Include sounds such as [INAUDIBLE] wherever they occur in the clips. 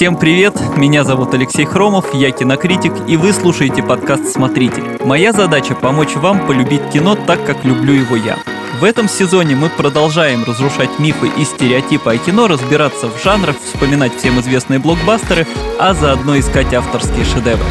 Всем привет! Меня зовут Алексей Хромов, я кинокритик, и вы слушаете подкаст «Смотритель». Моя задача – помочь вам полюбить кино так, как люблю его я. В этом сезоне мы продолжаем разрушать мифы и стереотипы о кино, разбираться в жанрах, вспоминать всем известные блокбастеры, а заодно искать авторские шедевры.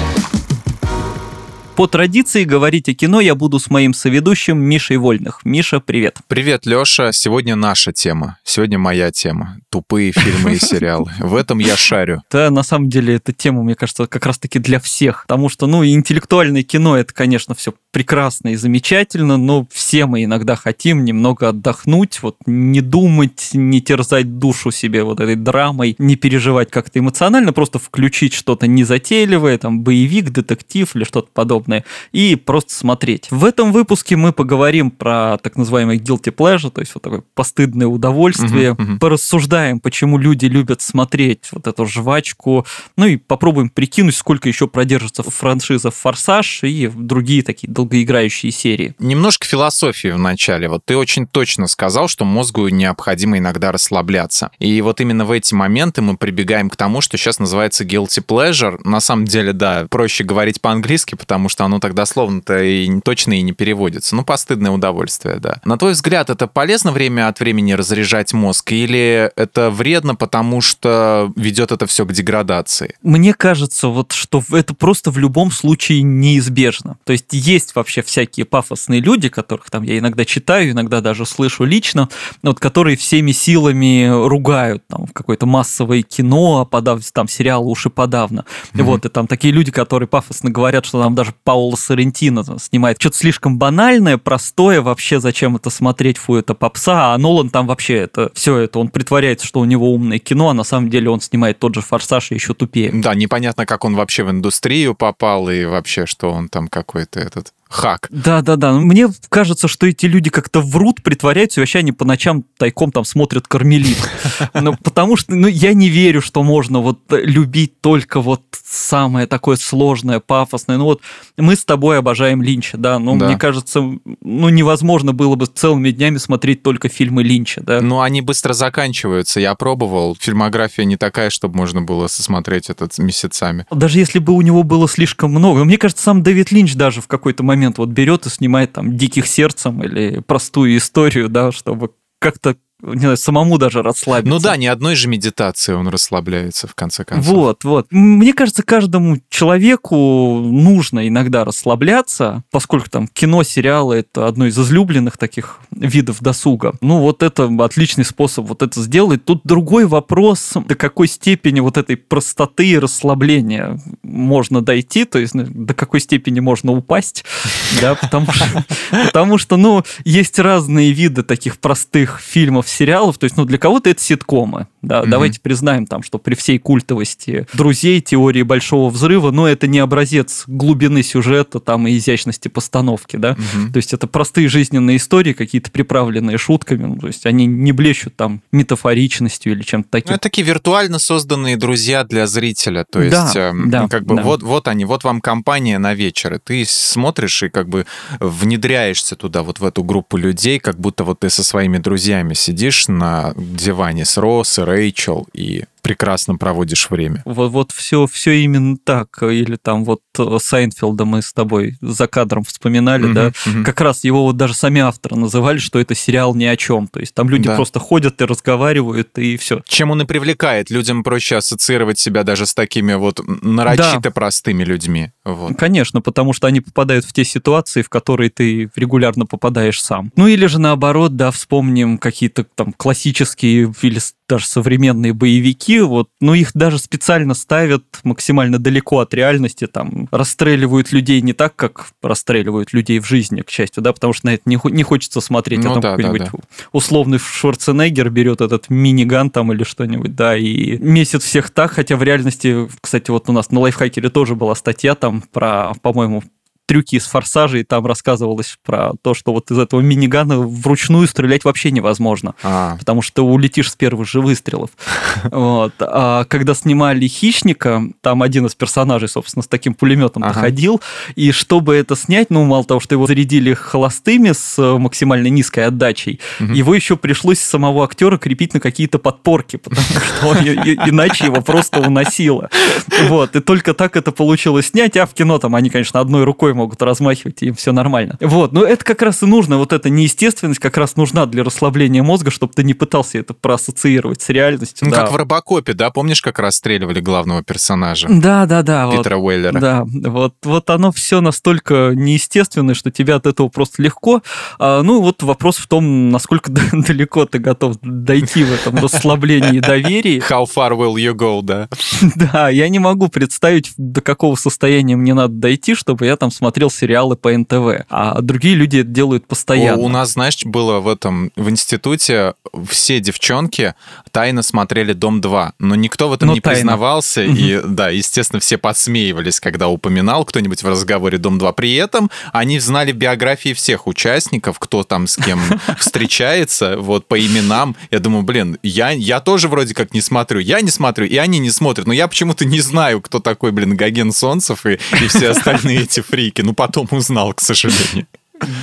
По традиции говорить о кино я буду с моим соведущим Мишей Вольных. Миша, привет. Привет, Леша. Сегодня наша тема. Сегодня моя тема. Тупые фильмы и сериалы. В этом я шарю. Да, на самом деле, эта тема, мне кажется, как раз-таки для всех. Потому что, ну, интеллектуальное кино, это, конечно, все прекрасно и замечательно, но все мы иногда хотим немного отдохнуть, вот не думать, не терзать душу себе вот этой драмой, не переживать как-то эмоционально, просто включить что-то незатейливое, там, боевик, детектив или что-то подобное, и просто смотреть. В этом выпуске мы поговорим про так называемый guilty pleasure, то есть вот такое постыдное удовольствие, uh-huh, uh-huh. порассуждаем, почему люди любят смотреть вот эту жвачку, ну и попробуем прикинуть, сколько еще продержится франшиза «Форсаж» и другие такие долгоиграющие серии. Немножко философии в начале. Вот ты очень точно сказал, что мозгу необходимо иногда расслабляться. И вот именно в эти моменты мы прибегаем к тому, что сейчас называется guilty pleasure. На самом деле, да, проще говорить по-английски, потому что оно тогда словно-то и точно и не переводится. Ну, постыдное удовольствие, да. На твой взгляд, это полезно время от времени разряжать мозг или это вредно, потому что ведет это все к деградации? Мне кажется, вот что это просто в любом случае неизбежно. То есть есть вообще всякие пафосные люди, которых там я иногда читаю, иногда даже слышу лично, вот, которые всеми силами ругают там в какое-то массовое кино, а подав там сериалы уж и подавно. Mm-hmm. Вот, и там такие люди, которые пафосно говорят, что там даже Паула Соррентино снимает что-то слишком банальное, простое, вообще зачем это смотреть, фу, это попса, а Нолан там вообще это все это, он притворяется, что у него умное кино, а на самом деле он снимает тот же «Форсаж» и еще тупее. Да, непонятно, как он вообще в индустрию попал и вообще, что он там какой-то этот хак. Да, да, да. Мне кажется, что эти люди как-то врут, притворяются, и вообще они по ночам тайком там смотрят кармелит. [LAUGHS] Ну, потому что ну, я не верю, что можно вот любить только вот самое такое сложное, пафосное. Ну вот мы с тобой обожаем Линча, да, но да. мне кажется, ну невозможно было бы целыми днями смотреть только фильмы Линча, да. Ну они быстро заканчиваются, я пробовал. Фильмография не такая, чтобы можно было смотреть это месяцами. Даже если бы у него было слишком много. Мне кажется, сам Дэвид Линч даже в какой-то момент момент вот берет и снимает там «Диких сердцем» или простую историю, да, чтобы как-то не знаю, самому даже расслабиться. Ну да, ни одной же медитации он расслабляется в конце концов. Вот, вот. Мне кажется, каждому человеку нужно иногда расслабляться, поскольку там кино, сериалы — это одно из излюбленных таких видов досуга. Ну вот это отличный способ вот это сделать. Тут другой вопрос, до какой степени вот этой простоты и расслабления можно дойти, то есть до какой степени можно упасть, [LAUGHS] да, потому что, потому что, ну, есть разные виды таких простых фильмов, сериалов, то есть, ну, для кого-то это ситкомы, да, угу. давайте признаем там, что при всей культовости друзей, теории большого взрыва, но это не образец глубины сюжета там и изящности постановки, да, угу. то есть это простые жизненные истории, какие-то приправленные шутками, ну, то есть они не блещут там метафоричностью или чем-то таким. Ну, это такие виртуально созданные друзья для зрителя, то есть да, э, да, как бы да. вот, вот они, вот вам компания на вечер, и ты смотришь и как бы внедряешься туда, вот в эту группу людей, как будто вот ты со своими друзьями сидишь сидишь на диване с Росс и Рэйчел и прекрасно проводишь время. Вот, вот все, все именно так. Или там вот э, Сайнфилда мы с тобой за кадром вспоминали, угу, да, угу. как раз его вот даже сами авторы называли, что это сериал ни о чем. То есть там люди да. просто ходят и разговаривают, и все. Чем он и привлекает. Людям проще ассоциировать себя даже с такими вот нарочито да. простыми людьми. Вот. Конечно, потому что они попадают в те ситуации, в которые ты регулярно попадаешь сам. Ну или же наоборот, да, вспомним какие-то там классические или даже современные боевики, вот, ну, их даже специально ставят максимально далеко от реальности, там, расстреливают людей не так, как расстреливают людей в жизни, к счастью, да, потому что на это не, не хочется смотреть, ну, а там да, какой-нибудь да, да. условный Шварценеггер берет этот миниган там или что-нибудь, да, и месяц всех так, хотя в реальности, кстати, вот у нас на лайфхакере тоже была статья там про, по-моему, трюки из форсажей, там рассказывалось про то, что вот из этого минигана вручную стрелять вообще невозможно, а. потому что улетишь с первых же выстрелов. [LAUGHS] Вот. А когда снимали «Хищника», там один из персонажей, собственно, с таким пулеметом ага. ходил, и чтобы это снять, ну, мало того, что его зарядили холостыми с максимально низкой отдачей, его еще пришлось самого актера крепить на какие-то подпорки, потому что иначе его просто уносило. Вот, и только так это получилось снять, а в кино там они, конечно, одной рукой могут размахивать, и им все нормально. Вот, но это как раз и нужно, вот эта неестественность как раз нужна для расслабления мозга, чтобы ты не пытался это проассоциировать с реальностью. Ну, да. как в Робокопе, да, помнишь, как расстреливали главного персонажа? Да, да, да. Питера вот, Уэллера. Да, вот, вот оно все настолько неестественное, что тебе от этого просто легко. А, ну, вот вопрос в том, насколько [LAUGHS] далеко ты готов дойти в этом расслаблении доверии. [LAUGHS] How far will you go, да? [LAUGHS] Да, я не могу представить, до какого состояния мне надо дойти, чтобы я там смотрел сериалы по НТВ. А другие люди это делают постоянно. У нас, знаешь, было в этом, в институте все девчонки тайно смотрели «Дом-2», но никто в этом но не тайно. признавался, и, да, естественно, все подсмеивались, когда упоминал кто-нибудь в разговоре «Дом-2». При этом они знали биографии всех участников, кто там с кем [LAUGHS] встречается, вот по именам. Я думаю, блин, я, я тоже вроде как не смотрю, я не смотрю, и они не смотрят, но я почему-то не знаю, кто такой, блин, Гоген Солнцев и, и все остальные эти фрики. Ну, потом узнал, к сожалению.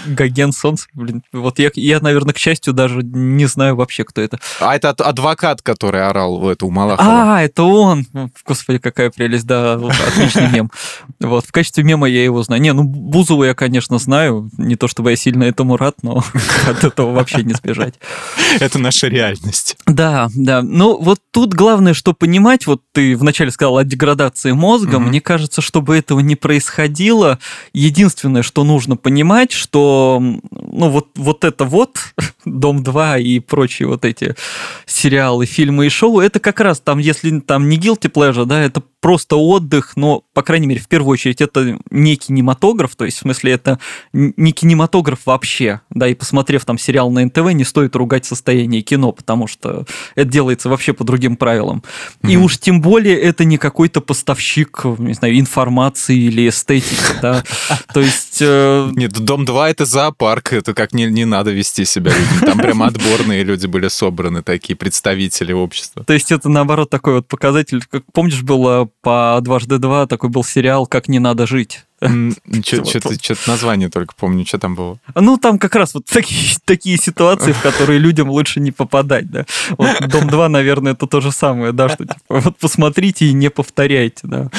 Гоген Солнце, блин. Вот я, я, наверное, к счастью, даже не знаю вообще, кто это. А это адвокат, который орал в эту Малахова. А, это он! Господи, какая прелесть, да, отличный мем. Вот, в качестве мема я его знаю. Не, ну, Бузову я, конечно, знаю. Не то чтобы я сильно этому рад, но [LAUGHS] от этого вообще не сбежать. Это наша реальность. Да, да. Ну, вот тут главное, что понимать, вот ты вначале сказал о деградации мозга, мне кажется, чтобы этого не происходило, единственное, что нужно понимать, что ну вот, вот это вот, [LAUGHS] «Дом-2» и прочие вот эти сериалы, фильмы и шоу, это как раз там, если там не guilty pleasure, да, это просто отдых, но, по крайней мере, в первую очередь, это не кинематограф, то есть, в смысле, это не кинематограф вообще, да, и посмотрев там сериал на НТВ, не стоит ругать состояние кино, потому что это делается вообще по другим правилам. Mm-hmm. И уж тем более это не какой-то поставщик, не знаю, информации или эстетики, да, [LAUGHS] то есть... Э, Нет, «Дом-2» — это зоопарк, это как не, не надо вести себя людям, там прямо отборные люди были собраны, такие представители общества. То есть это, наоборот, такой вот показатель, как, помнишь, было по дважды два такой был сериал «Как не надо жить». [LAUGHS] Что-то название только помню, что там было. Ну, там как раз вот [LAUGHS] такие, такие ситуации, в которые людям лучше не попадать, да. Вот «Дом-2», наверное, это то же самое, да, что типа, вот посмотрите и не повторяйте, да.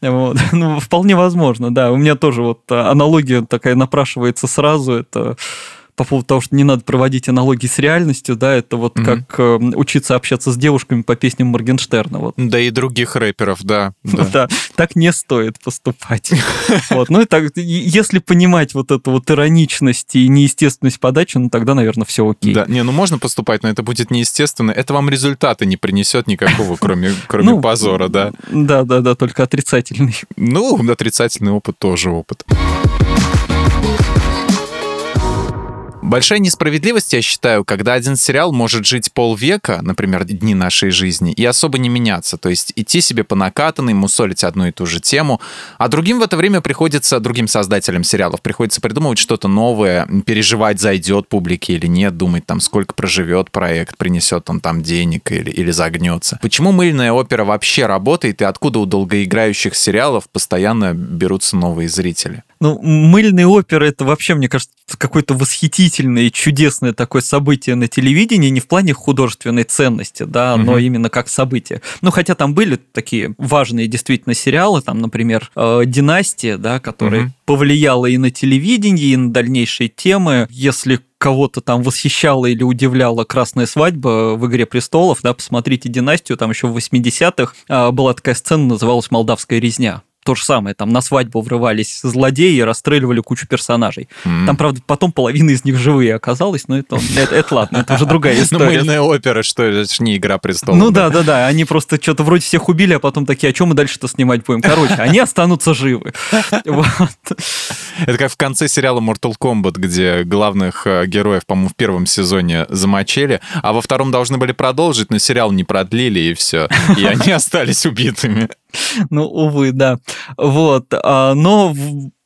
Вот. [LAUGHS] Ну, вполне возможно, да. У меня тоже вот аналогия такая напрашивается сразу, это по поводу того, что не надо проводить аналогии с реальностью, да, это вот угу. как э, учиться общаться с девушками по песням Моргенштерна. Вот. Да и других рэперов, да. Да, да так не стоит поступать. [LAUGHS] Вот. Ну и так, если понимать вот эту вот ироничность и неестественность подачи, ну тогда, наверное, все окей. Да, не, ну можно поступать, но это будет неестественно. Это вам результата не принесет никакого, кроме, [LAUGHS] кроме ну, позора, да? Да, да, да, только отрицательный. Ну, отрицательный опыт тоже опыт. Большая несправедливость, я считаю, когда один сериал может жить полвека, например, дни нашей жизни, и особо не меняться. То есть идти себе по накатанной, мусолить одну и ту же тему. А другим в это время приходится, другим создателям сериалов, приходится придумывать что-то новое, переживать, зайдет публике или нет, думать там, сколько проживет проект, принесет он там денег или, или загнется. Почему мыльная опера вообще работает и откуда у долгоиграющих сериалов постоянно берутся новые зрители? Ну, мыльные оперы это вообще, мне кажется, какое-то восхитительное и чудесное такое событие на телевидении, не в плане художественной ценности, да, угу. но именно как событие. Ну, хотя там были такие важные действительно сериалы, там, например, э, «Династия», да, которая угу. повлияла и на телевидение, и на дальнейшие темы. Если кого-то там восхищала или удивляла «Красная свадьба» в «Игре престолов», да, посмотрите «Династию», там еще в 80-х э, была такая сцена, называлась «Молдавская резня» то же самое, там на свадьбу врывались злодеи и расстреливали кучу персонажей. Mm-hmm. Там, правда, потом половина из них живые оказалась, но это, [LAUGHS] это, это ладно, это уже другая ну, история. Ну, мыльная опера, что это не «Игра престолов». Ну да, да, да, они просто что-то вроде всех убили, а потом такие, а чем мы дальше-то снимать будем? Короче, они останутся живы. [LAUGHS] Это как в конце сериала Mortal Kombat, где главных э, героев, по-моему, в первом сезоне замочили, а во втором должны были продолжить, но сериал не продлили, и все. И они [LAUGHS] остались убитыми. Ну, увы, да. Вот. А, но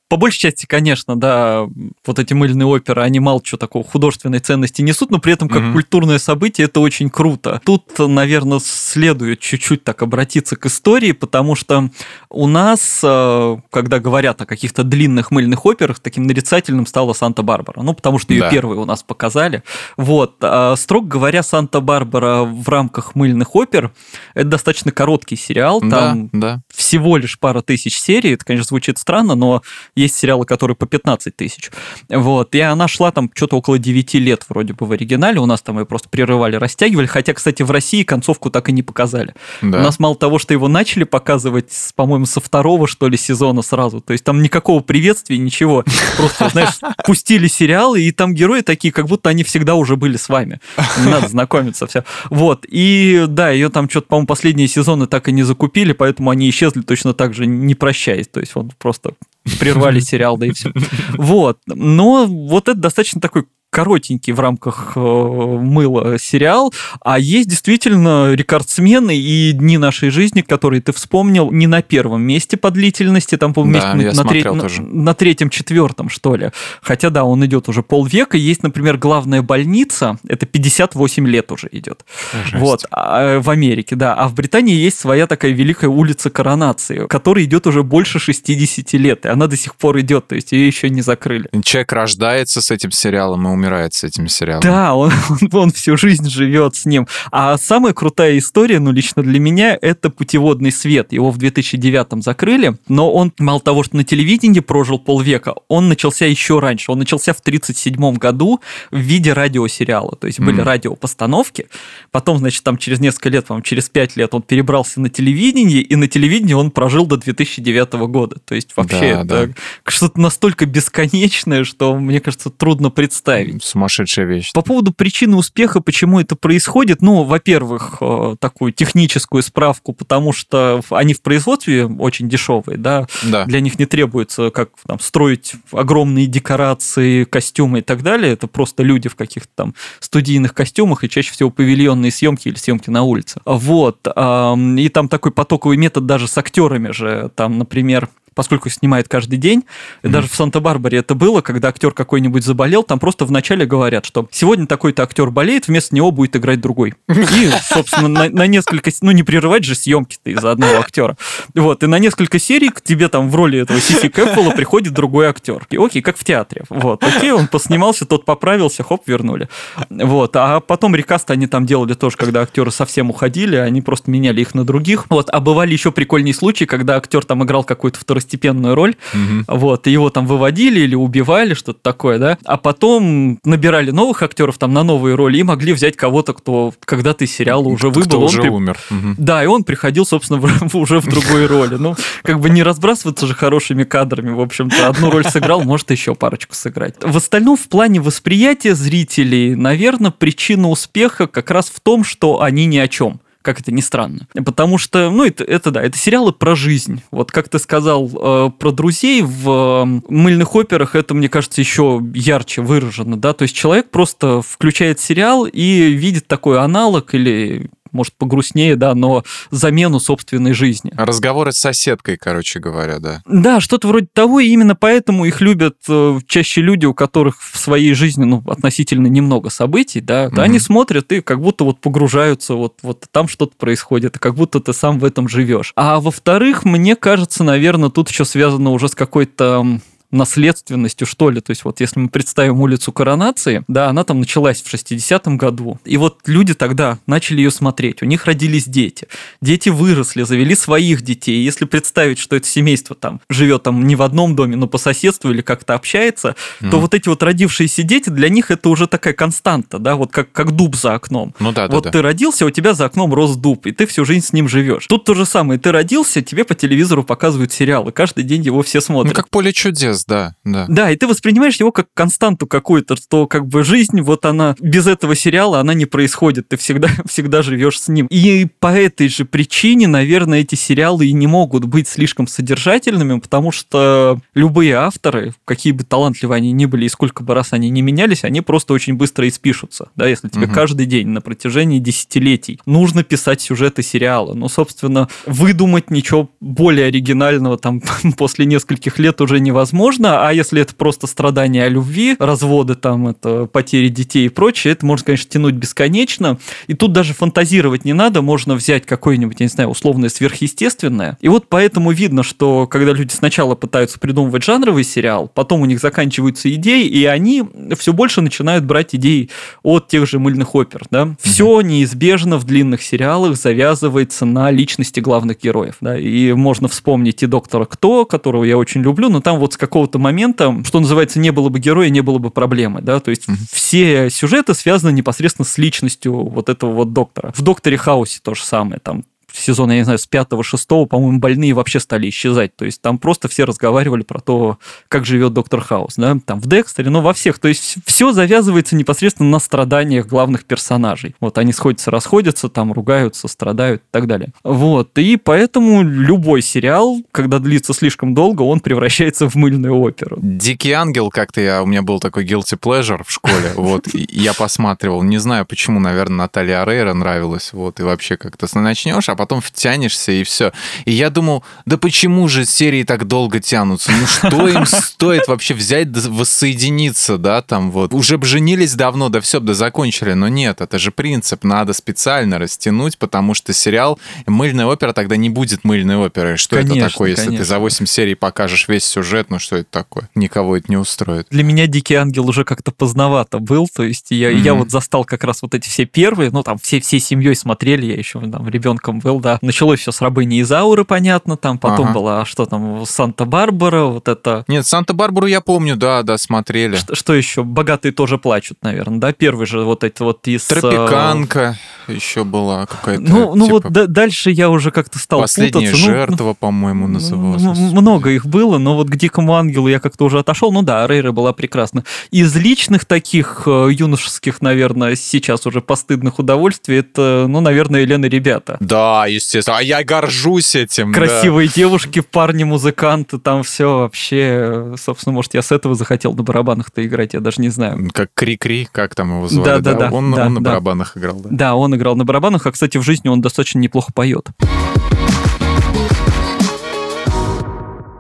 по большей части, конечно, да, вот эти мыльные оперы, они мало чего такого художественной ценности несут, но при этом как mm-hmm. культурное событие это очень круто. Тут, наверное, следует чуть-чуть так обратиться к истории, потому что у нас, э, когда говорят о каких-то длинных мыльных операх, таким нарицательным стала Санта-Барбара. Ну, потому что ее да. первые у нас показали. Вот. А, строго говоря, Санта-Барбара в рамках мыльных опер это достаточно короткий сериал. Там да, да. всего лишь пара тысяч серий. Это, конечно, звучит странно, но есть сериалы, которые по 15 тысяч. Вот. И она шла там что-то около 9 лет вроде бы в оригинале. У нас там ее просто прерывали, растягивали. Хотя, кстати, в России концовку так и не показали. Да. У нас мало того, что его начали показывать, по-моему, со второго, что ли, сезона сразу. То есть там никакого приветствия, ничего. Просто, знаешь, пустили сериалы, и там герои такие, как будто они всегда уже были с вами. Не надо знакомиться, все. Вот. И да, ее там что-то, по-моему, последние сезоны так и не закупили, поэтому они исчезли точно так же, не прощаясь. То есть он просто прервали [LAUGHS] сериал, да и все. Вот. Но вот это достаточно такой коротенький в рамках э, мыла сериал, а есть действительно рекордсмены и дни нашей жизни, которые ты вспомнил, не на первом месте по длительности, там, по да, на, на, треть, на, на третьем, четвертом, что ли. Хотя, да, он идет уже полвека. Есть, например, главная больница, это 58 лет уже идет. Жесть. Вот, а, в Америке, да. А в Британии есть своя такая великая улица коронации, которая идет уже больше 60 лет, и она до сих пор идет, то есть ее еще не закрыли. Человек рождается с этим сериалом и умирает с этим сериалом. Да, он, он, [LAUGHS] он всю жизнь живет с ним. А самая крутая история, ну, лично для меня, это «Путеводный свет». Его в 2009 закрыли, но он, мало того, что на телевидении прожил полвека, он начался еще раньше. Он начался в 1937 году в виде радиосериала. То есть были mm. радиопостановки. Потом, значит, там через несколько лет, по через пять лет он перебрался на телевидение, и на телевидении он прожил до 2009 года. То есть вообще да, это да. что-то настолько бесконечное, что, мне кажется, трудно представить представить. Сумасшедшая вещь. По поводу причины успеха, почему это происходит, ну, во-первых, э, такую техническую справку, потому что они в производстве очень дешевые, да, да. для них не требуется как там строить огромные декорации, костюмы и так далее, это просто люди в каких-то там студийных костюмах и чаще всего павильонные съемки или съемки на улице. Вот, и там такой потоковый метод даже с актерами же, там, например, поскольку снимает каждый день. Mm-hmm. Даже в Санта-Барбаре это было, когда актер какой-нибудь заболел, там просто вначале говорят, что сегодня такой-то актер болеет, вместо него будет играть другой. И, собственно, на, на несколько... Ну, не прерывать же съемки-то из-за одного актера. Вот, и на несколько серий к тебе там в роли этого Сиси Кэппола приходит другой актер. И, окей, как в театре. Вот, окей, он поснимался, тот поправился, хоп, вернули. Вот, а потом рекаст они там делали тоже, когда актеры совсем уходили, они просто меняли их на других. Вот, а бывали еще прикольные случаи, когда актер там играл какой-то второй второстепенную роль, угу. вот, и его там выводили или убивали, что-то такое, да, а потом набирали новых актеров там на новые роли и могли взять кого-то, кто когда-то из сериала уже выбыл. Кто уже при... умер. Угу. Да, и он приходил, собственно, в, [LAUGHS] уже в другой роли. Ну, как бы не разбрасываться же хорошими кадрами, в общем-то, одну роль сыграл, может еще парочку сыграть. В остальном, в плане восприятия зрителей, наверное, причина успеха как раз в том, что они ни о чем как это ни странно. Потому что, ну, это, это да, это сериалы про жизнь. Вот как ты сказал э, про друзей в э, мыльных операх, это, мне кажется, еще ярче выражено, да, то есть человек просто включает сериал и видит такой аналог или может, погрустнее, да, но замену собственной жизни. Разговоры с соседкой, короче говоря, да. Да, что-то вроде того, и именно поэтому их любят э, чаще люди, у которых в своей жизни, ну, относительно немного событий, да, mm они смотрят и как будто вот погружаются, вот, вот там что-то происходит, как будто ты сам в этом живешь. А во-вторых, мне кажется, наверное, тут еще связано уже с какой-то наследственностью, что ли. То есть вот если мы представим улицу Коронации, да, она там началась в 60-м году, и вот люди тогда начали ее смотреть, у них родились дети, дети выросли, завели своих детей. Если представить, что это семейство там живет там не в одном доме, но по соседству или как-то общается, mm. то вот эти вот родившиеся дети, для них это уже такая константа, да, вот как, как дуб за окном. Ну да, Вот да, ты родился, у тебя за окном рос дуб, и ты всю жизнь с ним живешь. Тут то же самое, ты родился, тебе по телевизору показывают сериалы, каждый день его все смотрят. Ну как поле чудес, Yes, да, да. Да, и ты воспринимаешь его как константу какую-то, что как бы жизнь, вот она, без этого сериала она не происходит, ты всегда, [LAUGHS] всегда живешь с ним. И по этой же причине, наверное, эти сериалы и не могут быть слишком содержательными, потому что любые авторы, какие бы талантливые они ни были и сколько бы раз они не менялись, они просто очень быстро испишутся. Да, если тебе угу. каждый день на протяжении десятилетий нужно писать сюжеты сериала. Ну, собственно, выдумать ничего более оригинального там [LAUGHS] после нескольких лет уже невозможно можно, а если это просто страдания о любви, разводы там, это потери детей и прочее, это можно, конечно, тянуть бесконечно. И тут даже фантазировать не надо, можно взять какое-нибудь, я не знаю, условное сверхъестественное. И вот поэтому видно, что когда люди сначала пытаются придумывать жанровый сериал, потом у них заканчиваются идеи, и они все больше начинают брать идеи от тех же мыльных опер. Да? Все неизбежно в длинных сериалах завязывается на личности главных героев. Да? И можно вспомнить и доктора Кто, которого я очень люблю, но там вот с какого-то момента, что называется, не было бы героя, не было бы проблемы. Да? То есть все сюжеты связаны непосредственно с личностью вот этого вот доктора. В «Докторе Хаусе» то же самое. Там сезона, я не знаю, с пятого, шестого, по-моему, больные вообще стали исчезать. То есть там просто все разговаривали про то, как живет доктор Хаус, да, там в Декстере, но во всех. То есть все завязывается непосредственно на страданиях главных персонажей. Вот они сходятся, расходятся, там ругаются, страдают и так далее. Вот, и поэтому любой сериал, когда длится слишком долго, он превращается в мыльную оперу. Дикий ангел, как-то я, у меня был такой guilty pleasure в школе, [LAUGHS] вот, я посматривал, не знаю почему, наверное, Наталья Арейра нравилась, вот, и вообще как-то начнешь, а потом потом втянешься и все. И я думал, да почему же серии так долго тянутся? Ну что им стоит вообще взять, воссоединиться, да, там вот. Уже бы женились давно, да все, да закончили. Но нет, это же принцип, надо специально растянуть, потому что сериал «Мыльная опера» тогда не будет мыльной оперой. Что конечно, это такое, если конечно. ты за 8 серий покажешь весь сюжет, ну что это такое? Никого это не устроит. Для меня «Дикий ангел» уже как-то поздновато был, то есть я, mm-hmm. я вот застал как раз вот эти все первые, ну там все, всей семьей смотрели, я еще там ребенком был, да. Началось все с рабыни Изауры, понятно, там потом ага. была, что там, Санта-Барбара, вот это... Нет, Санта-Барбару я помню, да, да, смотрели. Что, что еще? Богатые тоже плачут, наверное, да? Первый же вот эти вот из... Тропиканка еще была какая-то. Ну, ну типа... вот да, дальше я уже как-то стал Последняя путаться. Ну, жертва, ну, по-моему, называлась. Много их было, но вот к Дикому Ангелу я как-то уже отошел. Ну да, Рейра была прекрасна. Из личных таких э, юношеских, наверное, сейчас уже постыдных удовольствий, это, ну, наверное, Елена Ребята. Да, естественно. А я горжусь этим. Красивые да. девушки, парни-музыканты, там все вообще... Собственно, может, я с этого захотел на барабанах-то играть, я даже не знаю. Как Кри-Кри, как там его звали? Да, да, да. Он, да, он на барабанах играл, да? Да, он играл на барабанах, а, кстати, в жизни он достаточно неплохо поет.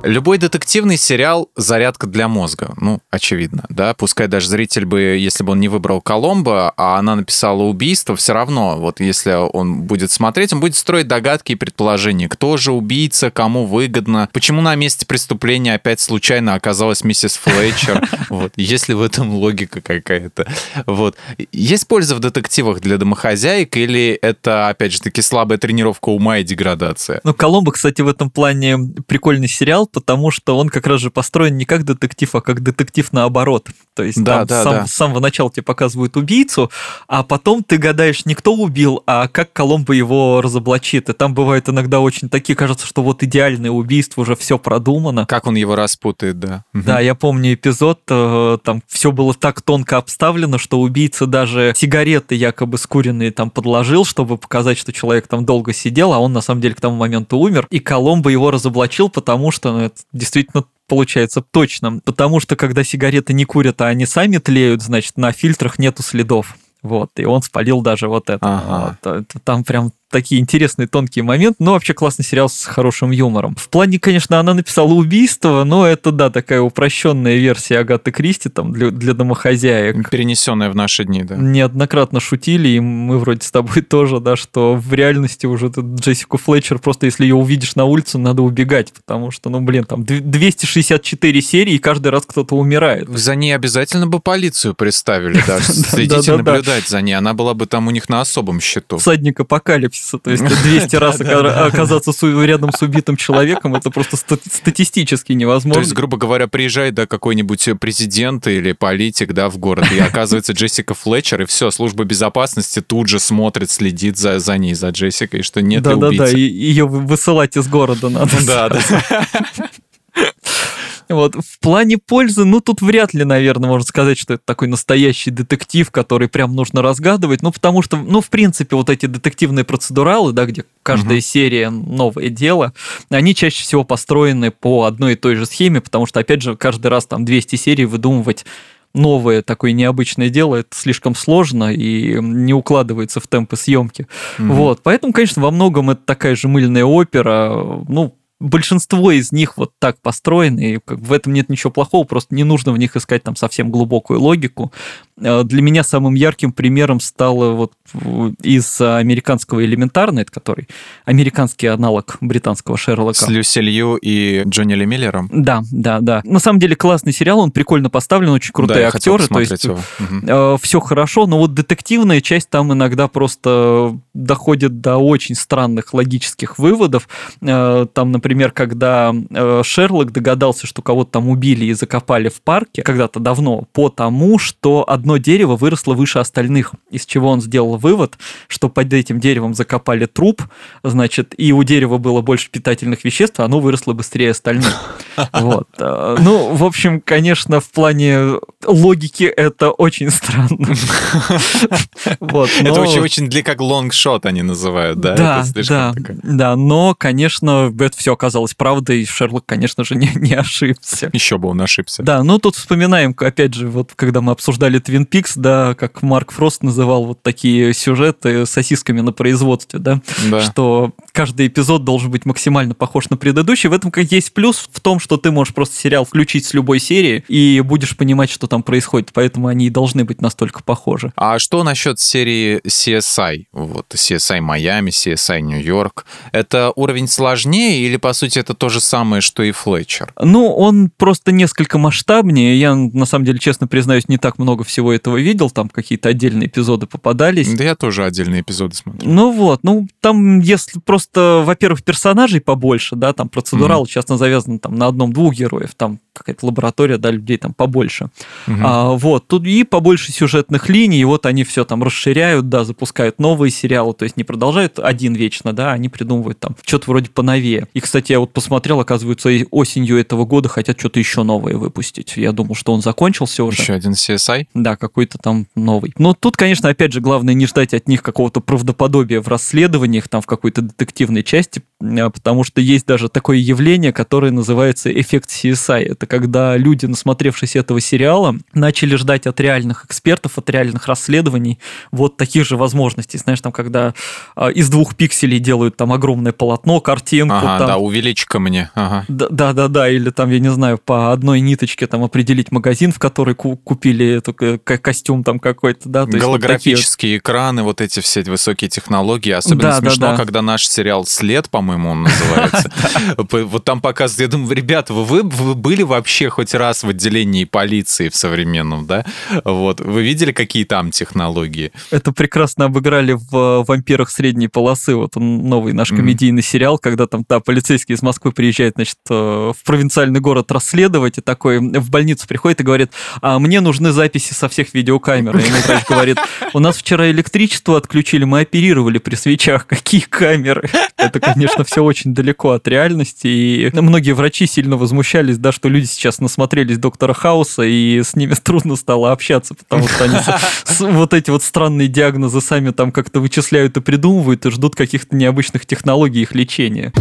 Любой детективный сериал — зарядка для мозга. Ну, очевидно, да. Пускай даже зритель бы, если бы он не выбрал Коломбо, а она написала убийство, все равно, вот если он будет смотреть, он будет строить догадки и предположения. Кто же убийца, кому выгодно, почему на месте преступления опять случайно оказалась миссис Флетчер. [LAUGHS] Вот. Есть ли в этом логика какая-то? Вот. Есть польза в детективах для домохозяек или это, опять же таки, слабая тренировка ума и деградация? Ну, Коломбо, кстати, в этом плане прикольный сериал, потому что он как раз же построен не как детектив, а как детектив наоборот. То есть да, там да, сам, да. с самого начала тебе показывают убийцу, а потом ты гадаешь не кто убил, а как Коломбо его разоблачит. И там бывают иногда очень такие, кажется, что вот идеальное убийство, уже все продумано. Как он его распутает, да. Да, я помню эпизод, э, там все было так тонко обставлено, что убийца даже сигареты якобы скуренные там подложил, чтобы показать, что человек там долго сидел, а он на самом деле к тому моменту умер. И Коломбо его разоблачил, потому что ну, это действительно получается точно. Потому что когда сигареты не курят, а они сами тлеют, значит, на фильтрах нету следов. Вот, и он спалил даже вот это. Ага. Вот. Там прям такие интересные тонкие моменты. Ну, вообще классный сериал с хорошим юмором. В плане, конечно, она написала убийство, но это, да, такая упрощенная версия Агаты Кристи там для, для домохозяек. Перенесенная в наши дни, да. Неоднократно шутили, и мы вроде с тобой [LAUGHS] тоже, да, что в реальности уже Джессику Флетчер, просто если ее увидишь на улице, надо убегать, потому что, ну, блин, там 264 серии, и каждый раз кто-то умирает. За ней обязательно бы полицию представили, да, [LAUGHS] следите наблюдать за ней, она была бы там у них на особом счету. Садник апокалипсис апокалипсиса. То есть [LAUGHS] 200 раз оказаться рядом с убитым человеком, это просто статистически невозможно. То есть, грубо говоря, приезжает да, какой-нибудь президент или политик да, в город, и оказывается Джессика Флетчер, и все, служба безопасности тут же смотрит, следит за, за ней, за Джессикой, что нет да, да, да, ее высылать из города надо. Да, да. [LAUGHS] Вот. В плане пользы, ну, тут вряд ли, наверное, можно сказать, что это такой настоящий детектив, который прям нужно разгадывать. Ну, потому что, ну, в принципе, вот эти детективные процедуралы, да, где каждая угу. серия новое дело, они чаще всего построены по одной и той же схеме, потому что, опять же, каждый раз там 200 серий выдумывать новое такое необычное дело, это слишком сложно и не укладывается в темпы съемки. Угу. Вот, поэтому, конечно, во многом это такая же мыльная опера, ну, большинство из них вот так построены, и как в этом нет ничего плохого, просто не нужно в них искать там совсем глубокую логику. Э, для меня самым ярким примером стало вот из американского «Элементарно», это который американский аналог британского Шерлока. С Люси Лью и Джонни Ли Миллером? Да, да, да. На самом деле классный сериал, он прикольно поставлен, очень крутые да, актеры, то есть его. Угу. все хорошо, но вот детективная часть там иногда просто доходит до очень странных логических выводов. Э, там, например, когда э, Шерлок догадался, что кого-то там убили и закопали в парке когда-то давно, потому что одно дерево выросло выше остальных, из чего он сделал вывод, что под этим деревом закопали труп, значит, и у дерева было больше питательных веществ, а оно выросло быстрее остальных. [LAUGHS] Вот. Э, ну, в общем, конечно, в плане логики это очень странно. [LAUGHS] Вот, но... Это очень, очень для как лонгшот они называют, да? Да, да, такое... да, но, конечно, это все оказалось правдой, и Шерлок, конечно же, не, не ошибся. Еще бы он ошибся. Да, ну тут вспоминаем, опять же, вот когда мы обсуждали Twin Peaks, да, как Марк Фрост называл вот такие сюжеты сосисками на производстве, да, да. что каждый эпизод должен быть максимально похож на предыдущий. В этом как есть плюс в том, что ты можешь просто сериал включить с любой серии и будешь понимать, что там происходит, поэтому они и должны быть настолько похожи. А что насчет серии CSI? Вот CSI Майами, CSI Нью-Йорк. Это уровень сложнее или, по сути, это то же самое, что и Флетчер? Ну, он просто несколько масштабнее. Я, на самом деле, честно признаюсь, не так много всего этого видел. Там какие-то отдельные эпизоды попадались. Да я тоже отдельные эпизоды смотрю. Ну вот, ну там, если просто, во-первых, персонажей побольше, да, там процедурал mm-hmm. часто завязан там на одном-двух героев, там какая-то лаборатория, да, людей там побольше. Угу. А, вот, тут и побольше сюжетных линий, и вот они все там расширяют, да, запускают новые сериалы, то есть не продолжают один вечно, да, они придумывают там что-то вроде поновее. И, кстати, я вот посмотрел, оказывается, осенью этого года хотят что-то еще новое выпустить. Я думал, что он закончился уже. Еще один CSI? Да, какой-то там новый. Но тут, конечно, опять же, главное не ждать от них какого-то правдоподобия в расследованиях, там в какой-то детективной части, потому что есть даже такое явление, которое называется эффект CSI. Это когда люди, насмотревшись этого сериала, начали ждать от реальных экспертов, от реальных расследований вот таких же возможностей. Знаешь, там, когда э, из двух пикселей делают там огромное полотно, картинку. Ага, там, да, увеличь-ка мне. Ага. Да, да, да, или там, я не знаю, по одной ниточке там определить магазин, в который купили эту костюм там какой-то, да. То Голографические вот экраны, вот эти все высокие технологии. Особенно да, смешно, да, да. когда наш сериал «След», по-моему, он называется. [LAUGHS] Вот там показывают, я думаю, ребята, вы были вообще хоть раз в отделении полиции в современном, да? Вот. Вы видели, какие там технологии? Это прекрасно обыграли в «Вампирах средней полосы». Вот он новый наш комедийный сериал, когда там, да, полицейский из Москвы приезжает, значит, э, в провинциальный город расследовать, и такой в больницу приходит и говорит, а мне нужны записи со всех видеокамер. И ему врач говорит, у нас вчера электричество отключили, мы оперировали при свечах. Какие камеры? Это, конечно, все очень далеко от реальности, и многие врачи сильно возмущались, да, что люди сейчас насмотрелись Доктора Хауса, и с ними [LAUGHS] трудно стало общаться, потому что они вот эти вот странные диагнозы сами там как-то вычисляют и придумывают, и ждут каких-то необычных технологий их лечения.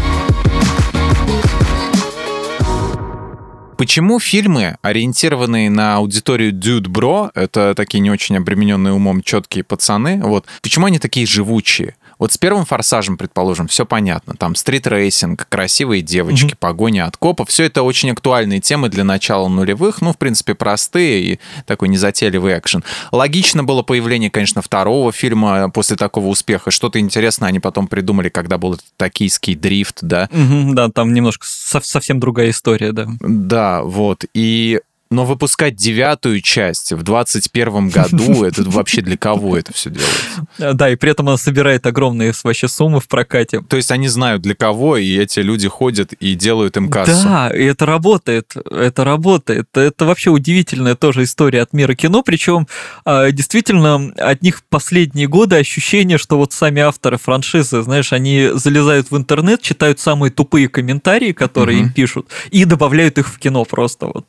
Почему фильмы, ориентированные на аудиторию Dude Bro, это такие не очень обремененные умом четкие пацаны, вот, почему они такие живучие? Вот с первым форсажем, предположим, все понятно. Там стрит-рейсинг, красивые девочки, mm-hmm. погоня от копов. Все это очень актуальные темы для начала нулевых. Ну, в принципе, простые и такой незатейливый экшен. Логично было появление, конечно, второго фильма после такого успеха. Что-то интересное они потом придумали, когда был токийский дрифт, да? Mm-hmm, да, там немножко совсем другая история, да. Да, вот. И но выпускать девятую часть в 21 году, это вообще для кого это все делается? Да, и при этом она собирает огромные вообще суммы в прокате. То есть они знают для кого, и эти люди ходят и делают им кассу. Да, и это работает, это работает. Это вообще удивительная тоже история от мира кино, причем а, действительно от них последние годы ощущение, что вот сами авторы франшизы, знаешь, они залезают в интернет, читают самые тупые комментарии, которые им пишут, и добавляют их в кино просто. Вот.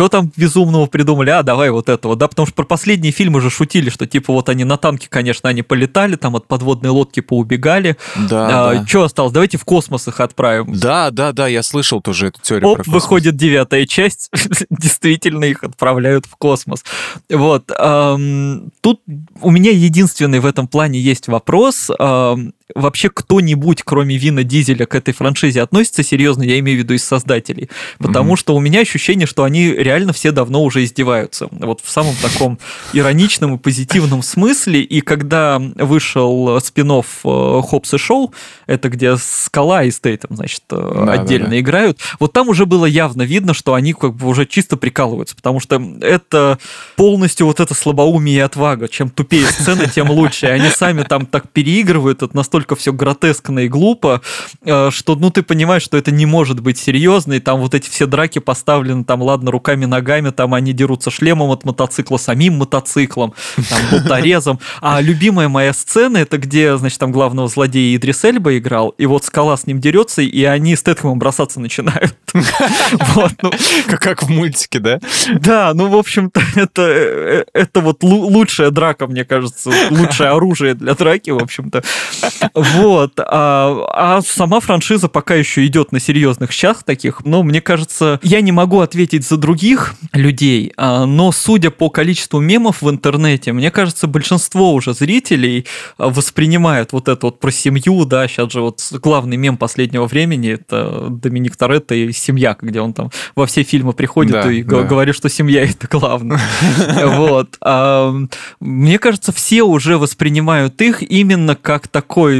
Что там безумного придумали, а давай вот этого, да, потому что про последние фильмы же шутили, что типа вот они на танке, конечно, они полетали, там от подводной лодки поубегали. Да, а, да. Что осталось? Давайте в космос их отправим. Да, да, да, я слышал тоже эту теорию Оп, про космос. выходит девятая часть, [LAUGHS] действительно их отправляют в космос. Вот. Эм, тут у меня единственный в этом плане есть вопрос. Эм, вообще кто-нибудь, кроме Вина Дизеля, к этой франшизе относится серьезно, я имею в виду из создателей. Потому mm-hmm. что у меня ощущение, что они реально все давно уже издеваются. Вот в самом таком ироничном и позитивном смысле. И когда вышел спин Хопс и Шоу, это где Скала и Стейтом, значит, э, да, отдельно да, да. играют, вот там уже было явно видно, что они как бы уже чисто прикалываются, потому что это полностью вот это слабоумие и отвага. Чем тупее сцена, тем лучше. И они сами там так переигрывают, это настолько все гротескно и глупо, э, что, ну, ты понимаешь, что это не может быть серьезно, и там вот эти все драки поставлены, там, ладно, руками, ногами, там они дерутся шлемом от мотоцикла, самим мотоциклом, там, болторезом. А любимая моя сцена, это где, значит, там главного злодея Идрис Эльба играл, и вот скала с ним дерется, и они с Тетхэмом бросаться начинают. [LAUGHS] Ну. Как в мультике, да? Да, ну, в общем-то, это, э, это вот лучшая драка, мне кажется, лучшее оружие для драки, в общем-то. Вот. А, а сама франшиза пока еще идет на серьезных щах таких, но мне кажется, я не могу ответить за других людей, а, но судя по количеству мемов в интернете, мне кажется, большинство уже зрителей воспринимают вот это вот про семью, да, сейчас же вот главный мем последнего времени, это Доминик Торетто и семья, где он там во все фильмы приходит да, и да. говорит, что семья это главное. [LAUGHS] Вот. А, мне кажется, все уже воспринимают их именно как такой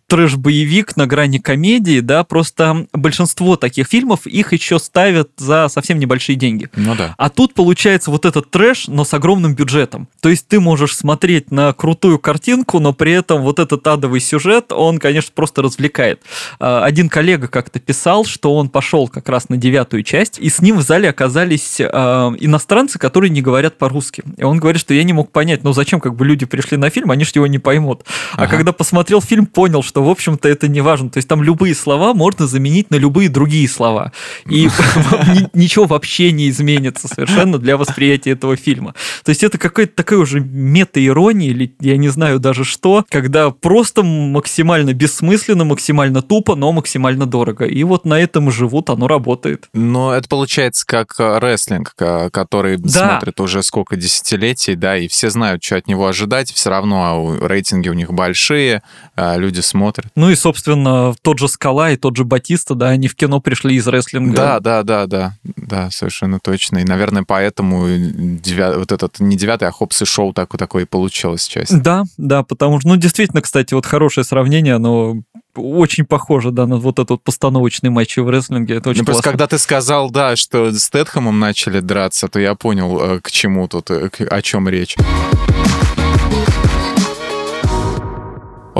трэш-боевик на грани комедии, да, просто большинство таких фильмов их еще ставят за совсем небольшие деньги. Ну да. А тут получается вот этот трэш, но с огромным бюджетом. То есть ты можешь смотреть на крутую картинку, но при этом вот этот адовый сюжет, он, конечно, просто развлекает. А, один коллега как-то писал, что он пошел как раз на девятую часть, и с ним в зале оказались а, иностранцы, которые не говорят по-русски. И он говорит, что я не мог понять, ну зачем как бы люди пришли на фильм, они же его не поймут. А ага. когда посмотрел фильм, понял, что, в общем-то, это не важно. То есть там любые слова можно заменить на любые другие слова. И [LAUGHS] [LAUGHS] ничего вообще не изменится совершенно для восприятия этого фильма. То есть это какая-то такая уже мета-ирония, или я не знаю даже что, когда просто максимально бессмысленно, максимально тупо, но максимально дорого. И вот на этом живут, оно работает. Но это получается как э, рестлинг, который да. смотрят уже сколько десятилетий, да, и все знают, что от него ожидать, все равно а рейтинги у них большие, а люди смотрят. Ну и, собственно, тот же Скала и тот же Батиста, да, они в кино пришли из рестлинга. Да, да, да, да, да, совершенно точно. И, наверное, поэтому девя... вот этот не девятый, а Хопс и Шоу так, такое и получилось часть. Да, да, потому что, ну, действительно, кстати, вот хорошее сравнение, оно очень похоже, да, на вот этот вот постановочный матч в рестлинге. Это очень ну, просто когда ты сказал, да, что с Тетхэмом начали драться, то я понял, э, к чему тут, э, о чем речь.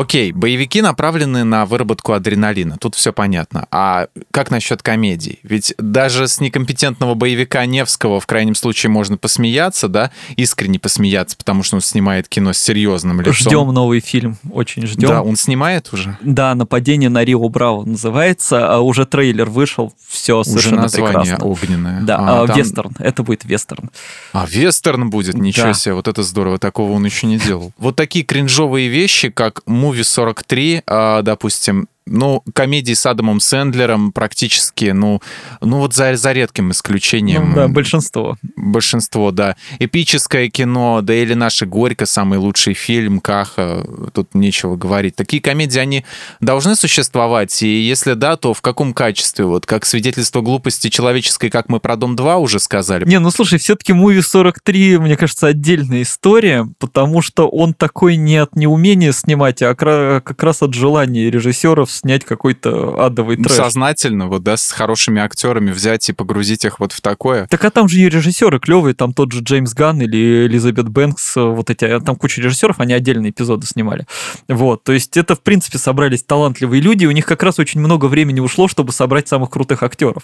Окей, боевики направлены на выработку адреналина, тут все понятно. А как насчет комедий? Ведь даже с некомпетентного боевика Невского в крайнем случае можно посмеяться, да, искренне посмеяться, потому что он снимает кино с серьезным лицом. Ждем новый фильм, очень ждем. Да, он снимает уже? Да, «Нападение на Рио Браво» называется, а уже трейлер вышел, все совершенно уже название прекрасно. огненное. Да, а, а, там... вестерн, это будет вестерн. А, вестерн будет, ничего да. себе, вот это здорово, такого он еще не делал. Вот такие кринжовые вещи, как Movie 43, а, допустим, ну, комедии с Адамом Сэндлером практически, ну, ну вот за, за редким исключением. Ну, да, большинство. Большинство, да. Эпическое кино, да или наша «Горько», самый лучший фильм, Каха, тут нечего говорить. Такие комедии, они должны существовать, и если да, то в каком качестве? Вот как свидетельство глупости человеческой, как мы про «Дом-2» уже сказали. Не, ну слушай, все-таки «Муви 43», мне кажется, отдельная история, потому что он такой не от неумения снимать, а как раз от желания режиссеров снять какой-то адовый трэш. Сознательно, вот, да, с хорошими актерами взять и погрузить их вот в такое. Так а там же и режиссеры клевые, там тот же Джеймс Ганн или Элизабет Бэнкс, вот эти, а там куча режиссеров, они отдельные эпизоды снимали. Вот, то есть это, в принципе, собрались талантливые люди, и у них как раз очень много времени ушло, чтобы собрать самых крутых актеров,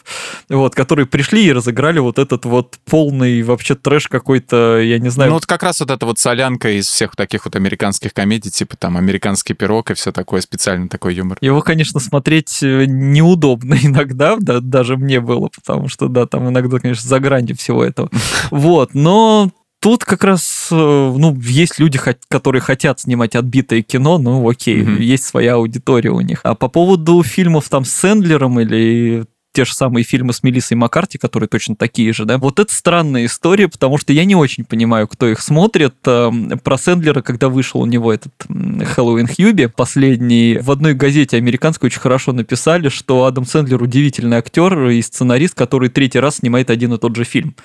вот, которые пришли и разыграли вот этот вот полный вообще трэш какой-то, я не знаю. Ну вот как раз вот эта вот солянка из всех таких вот американских комедий, типа там «Американский пирог» и все такое, специально такой юмор. Его его, конечно, смотреть э, неудобно [LAUGHS] иногда, да, даже мне было, потому что, да, там иногда, конечно, за гранью всего этого. [LAUGHS] Вот, но тут как раз, э, ну, есть люди, которые хотят снимать отбитое кино, ну, окей, mm-hmm. есть своя аудитория у них. А по поводу фильмов там с Сэндлером или те же самые фильмы с Мелиссой Маккарти, которые точно такие же, да. Вот это странная история, потому что я не очень понимаю, кто их смотрит. Эм, про Сэндлера, когда вышел у него этот Хэллоуин Хьюби, последний, в одной газете американской очень хорошо написали, что Адам Сэндлер удивительный актер и сценарист, который третий раз снимает один и тот же фильм.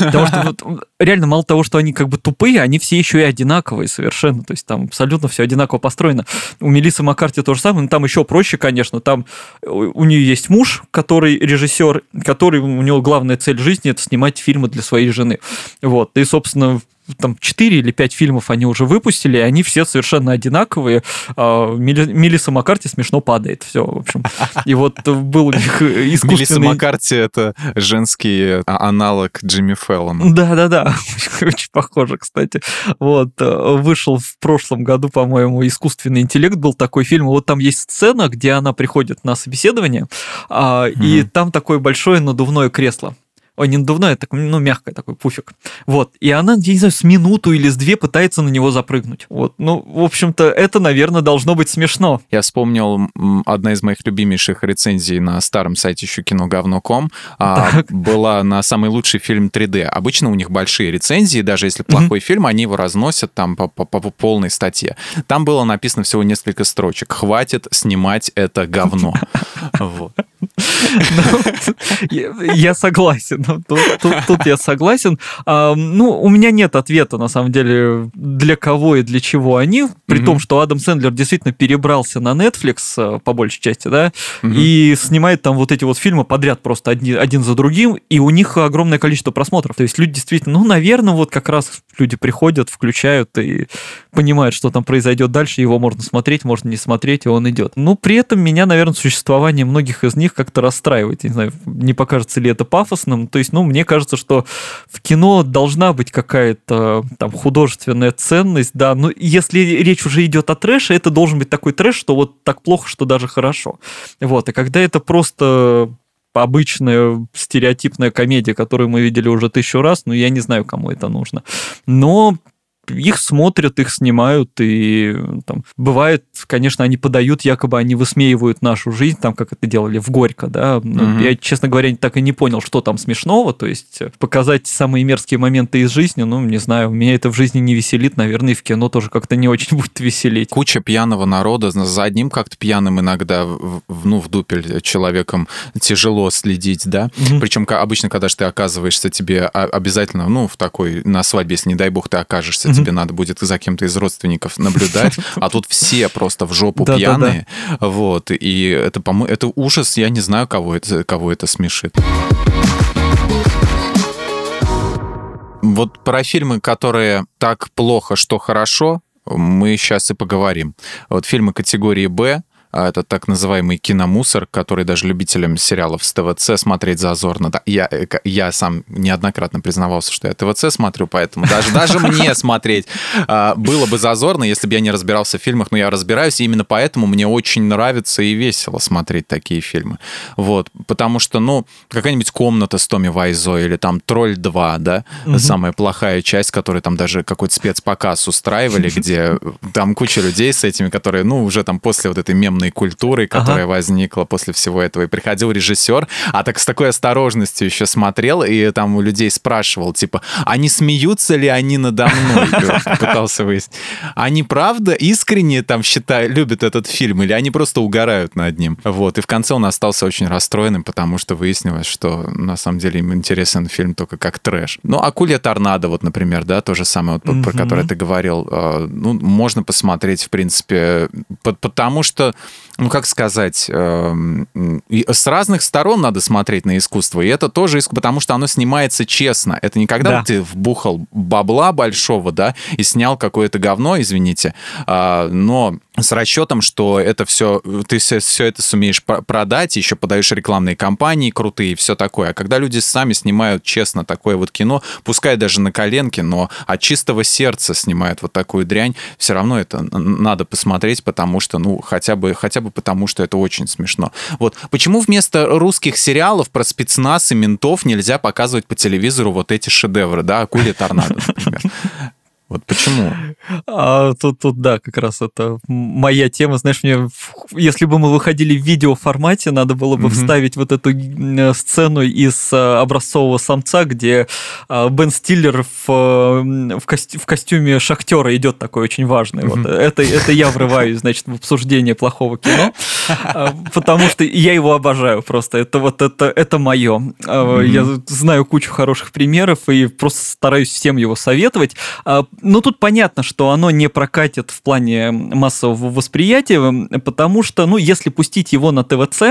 Потому что вот, реально мало того, что они как бы тупые, они все еще и одинаковые совершенно. То есть там абсолютно все одинаково построено. У Мелисы Маккарти то же самое, но там еще проще, конечно. Там у нее есть муж, который режиссер, который у него главная цель жизни это снимать фильмы для своей жены. Вот. И, собственно, там 4 или 5 фильмов они уже выпустили, и они все совершенно одинаковые. А, Мелисса Маккарти смешно падает. Все, в общем. И вот был у них искусственный... Мелисса Маккарти — это женский а, аналог Джимми Феллона. Да-да-да, [LAUGHS] очень похоже, кстати. Вот, э, вышел в прошлом году, по-моему, «Искусственный интеллект» был такой фильм. Вот там есть сцена, где она приходит на собеседование, mm-hmm. и там такое большое надувное кресло. Ой, не надувное, а так, ну, мягкое такой пуфик. Вот. И она, я не знаю, с минуту или с две пытается на него запрыгнуть. Вот. Ну, в общем-то, это, наверное, должно быть смешно. Я вспомнил одна из моих любимейших рецензий на старом сайте еще киноговно.ком. А, была на самый лучший фильм 3D. Обычно у них большие рецензии, даже если плохой mm-hmm. фильм, они его разносят там по, по, по полной статье. Там было написано всего несколько строчек. Хватит снимать это говно. [LAUGHS] Вот. Я согласен. Тут я согласен. Ну, у меня нет ответа, на самом деле, для кого и для чего они, при том, что Адам Сэндлер действительно перебрался на Netflix, э, по большей части, да, и снимает там вот эти вот фильмы подряд просто один за другим, и у них огромное количество просмотров. То есть люди действительно, ну, наверное, вот как раз люди приходят, включают и понимают, что там произойдет дальше, его можно смотреть, можно не смотреть, и он идет. Ну, при этом меня, наверное, существование многих из них как-то расстраивает. Не знаю, не покажется ли это пафосным. То есть, ну, мне кажется, что в кино должна быть какая-то там художественная ценность, да, но если речь уже идет о трэше, это должен быть такой трэш, что вот так плохо, что даже хорошо. Вот, и когда это просто обычная стереотипная комедия, которую мы видели уже тысячу раз, ну, я не знаю, кому это нужно. Но их смотрят, их снимают, и там, бывает, конечно, они подают, якобы они высмеивают нашу жизнь, там, как это делали в Горько, да. Угу. Я, честно говоря, так и не понял, что там смешного, то есть показать самые мерзкие моменты из жизни, ну, не знаю, меня это в жизни не веселит, наверное, и в кино тоже как-то не очень [LAUGHS] будет веселить. Куча пьяного народа, за одним как-то пьяным иногда, в, ну, в дупель человеком тяжело следить, да. Угу. Причем обычно, когда же ты оказываешься, тебе обязательно, ну, в такой, на свадьбе, если, не дай бог, ты окажешься, тебе надо будет за кем-то из родственников наблюдать, [LAUGHS] а тут все просто в жопу пьяные, вот, и это, по-моему, это ужас, я не знаю, кого это, кого это смешит. Вот про фильмы, которые так плохо, что хорошо, мы сейчас и поговорим. Вот фильмы категории «Б», это так называемый киномусор, который даже любителям сериалов с ТВЦ смотреть зазорно. Я, э, я сам неоднократно признавался, что я ТВЦ смотрю, поэтому даже, даже мне [LAUGHS] смотреть а, было бы зазорно, если бы я не разбирался в фильмах, но я разбираюсь, и именно поэтому мне очень нравится и весело смотреть такие фильмы. Вот, потому что, ну, какая-нибудь комната с Томи Вайзо или там Тролль 2, да, угу. самая плохая часть, которой там даже какой-то спецпоказ устраивали, где там куча людей с этими, которые, ну, уже там после вот этой мемной мемной культурой, которая ага. возникла после всего этого. И приходил режиссер, а так с такой осторожностью еще смотрел, и там у людей спрашивал, типа, а не смеются ли они надо мной? [LAUGHS] Пытался выяснить. Они правда искренне там считают, любят этот фильм, или они просто угорают над ним? Вот. И в конце он остался очень расстроенным, потому что выяснилось, что на самом деле им интересен фильм только как трэш. Ну, «Акулья торнадо», вот, например, да, то же самое, вот, про которое ты говорил. А, ну, можно посмотреть, в принципе, потому что ну как сказать, эм, с разных сторон надо смотреть на искусство, и это тоже искусство, потому что оно снимается честно. Это не когда да. ты вбухал бабла большого, да, и снял какое-то говно, извините, а, но с расчетом, что это все, ты все, все это сумеешь продать, еще подаешь рекламные кампании крутые все такое. А когда люди сами снимают честно такое вот кино, пускай даже на коленке, но от чистого сердца снимают вот такую дрянь, все равно это надо посмотреть, потому что, ну, хотя бы, хотя бы потому, что это очень смешно. Вот. Почему вместо русских сериалов про спецназ и ментов нельзя показывать по телевизору вот эти шедевры, да, «Акули торнадо», например? Вот почему? А, тут, тут, да, как раз это моя тема. Знаешь, мне, если бы мы выходили в видеоформате, надо было бы mm-hmm. вставить вот эту сцену из э, образцового самца, где э, Бен Стиллер в, в, костю, в костюме шахтера идет такой очень важный. Mm-hmm. Вот это, это я врываюсь, значит, в обсуждение плохого кино, потому что я его обожаю просто. Это вот это, это мое. Mm-hmm. Я знаю кучу хороших примеров и просто стараюсь всем его советовать. Ну, тут понятно, что оно не прокатит в плане массового восприятия, потому что, ну, если пустить его на ТВЦ,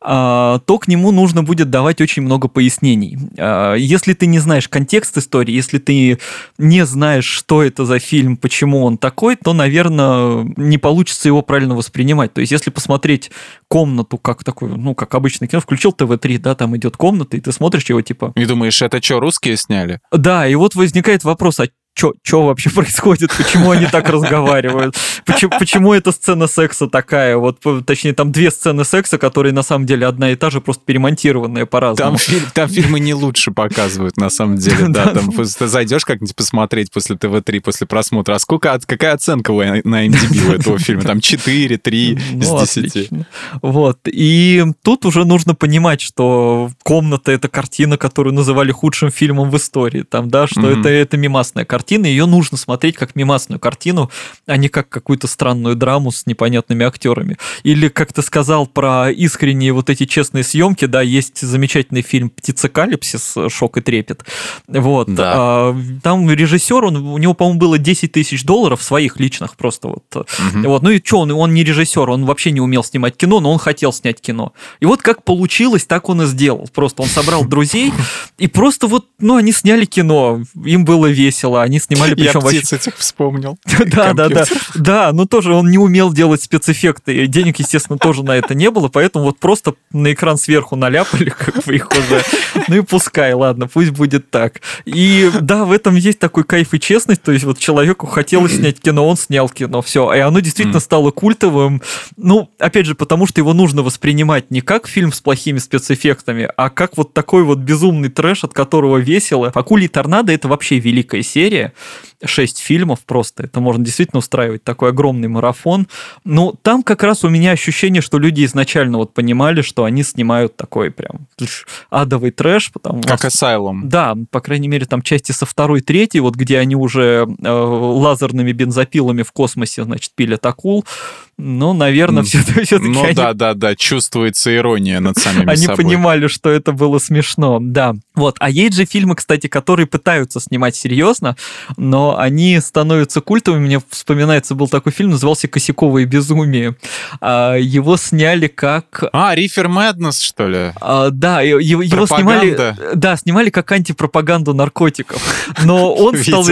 а, то к нему нужно будет давать очень много пояснений. А, если ты не знаешь контекст истории, если ты не знаешь, что это за фильм, почему он такой, то, наверное, не получится его правильно воспринимать. То есть, если посмотреть комнату как такой, ну, как обычный кино, включил ТВ-3, да, там идет комната, и ты смотришь его типа... И думаешь, это что, русские сняли? Да, и вот возникает вопрос, а что вообще [LAUGHS] происходит, почему они так [LAUGHS] разговаривают, почему, почему эта сцена секса такая, вот, точнее, там две сцены секса, которые на самом деле одна и та же, просто перемонтированные по-разному. Там, фильм, там фильмы не лучше показывают, на самом деле, [LAUGHS] да, там ты зайдешь как-нибудь посмотреть после ТВ-3, после просмотра, а сколько, какая оценка на MDB у этого фильма, там 4, 3 из 10. Вот, и тут уже нужно понимать, что «Комната» — это картина, которую называли худшим фильмом в истории, там, да, что это, это мимасная картина, картины, ее нужно смотреть как мимасную картину, а не как какую-то странную драму с непонятными актерами. Или, как ты сказал про искренние вот эти честные съемки, да, есть замечательный фильм «Птицекалипсис. Шок и трепет». Вот. Да. А, там режиссер, он, у него, по-моему, было 10 тысяч долларов своих личных просто вот. Угу. вот. Ну и что, он, он не режиссер, он вообще не умел снимать кино, но он хотел снять кино. И вот как получилось, так он и сделал. Просто он собрал друзей, и просто вот, ну, они сняли кино, им было весело, они снимали, причем... Я птиц этих вспомнил. [LAUGHS] Да, да, да. Да, но тоже он не умел делать спецэффекты, денег, естественно, тоже на это не было, поэтому вот просто на экран сверху наляпали, [LAUGHS] как бы их уже. Ну и пускай, ладно, пусть будет так. И да, в этом есть такой кайф и честность, то есть вот человеку хотелось снять кино, он снял кино, все. И оно действительно стало культовым, ну, опять же, потому что его нужно воспринимать не как фильм с плохими спецэффектами, а как вот такой вот безумный трэш, от которого весело. «Акулий торнадо» — это вообще великая серия, России, шесть фильмов просто. Это можно действительно устраивать такой огромный марафон. Но там как раз у меня ощущение, что люди изначально вот понимали, что они снимают такой прям адовый трэш. Потому как Asylum. Да, по крайней мере, там части со второй, третьей, вот где они уже э, лазерными бензопилами в космосе, значит, пилят акул. Ну, наверное, все-таки... Ну они... да, да, да, чувствуется ирония над самими Они собой. понимали, что это было смешно, да. Вот, а есть же фильмы, кстати, которые пытаются снимать серьезно, но они становятся культовыми. Мне вспоминается, был такой фильм, назывался «Косяковое безумие». А, его сняли как... А, «Рифер Мэднес», что ли? А, да, его, его снимали... Да, снимали как антипропаганду наркотиков. Но [LAUGHS] он стал...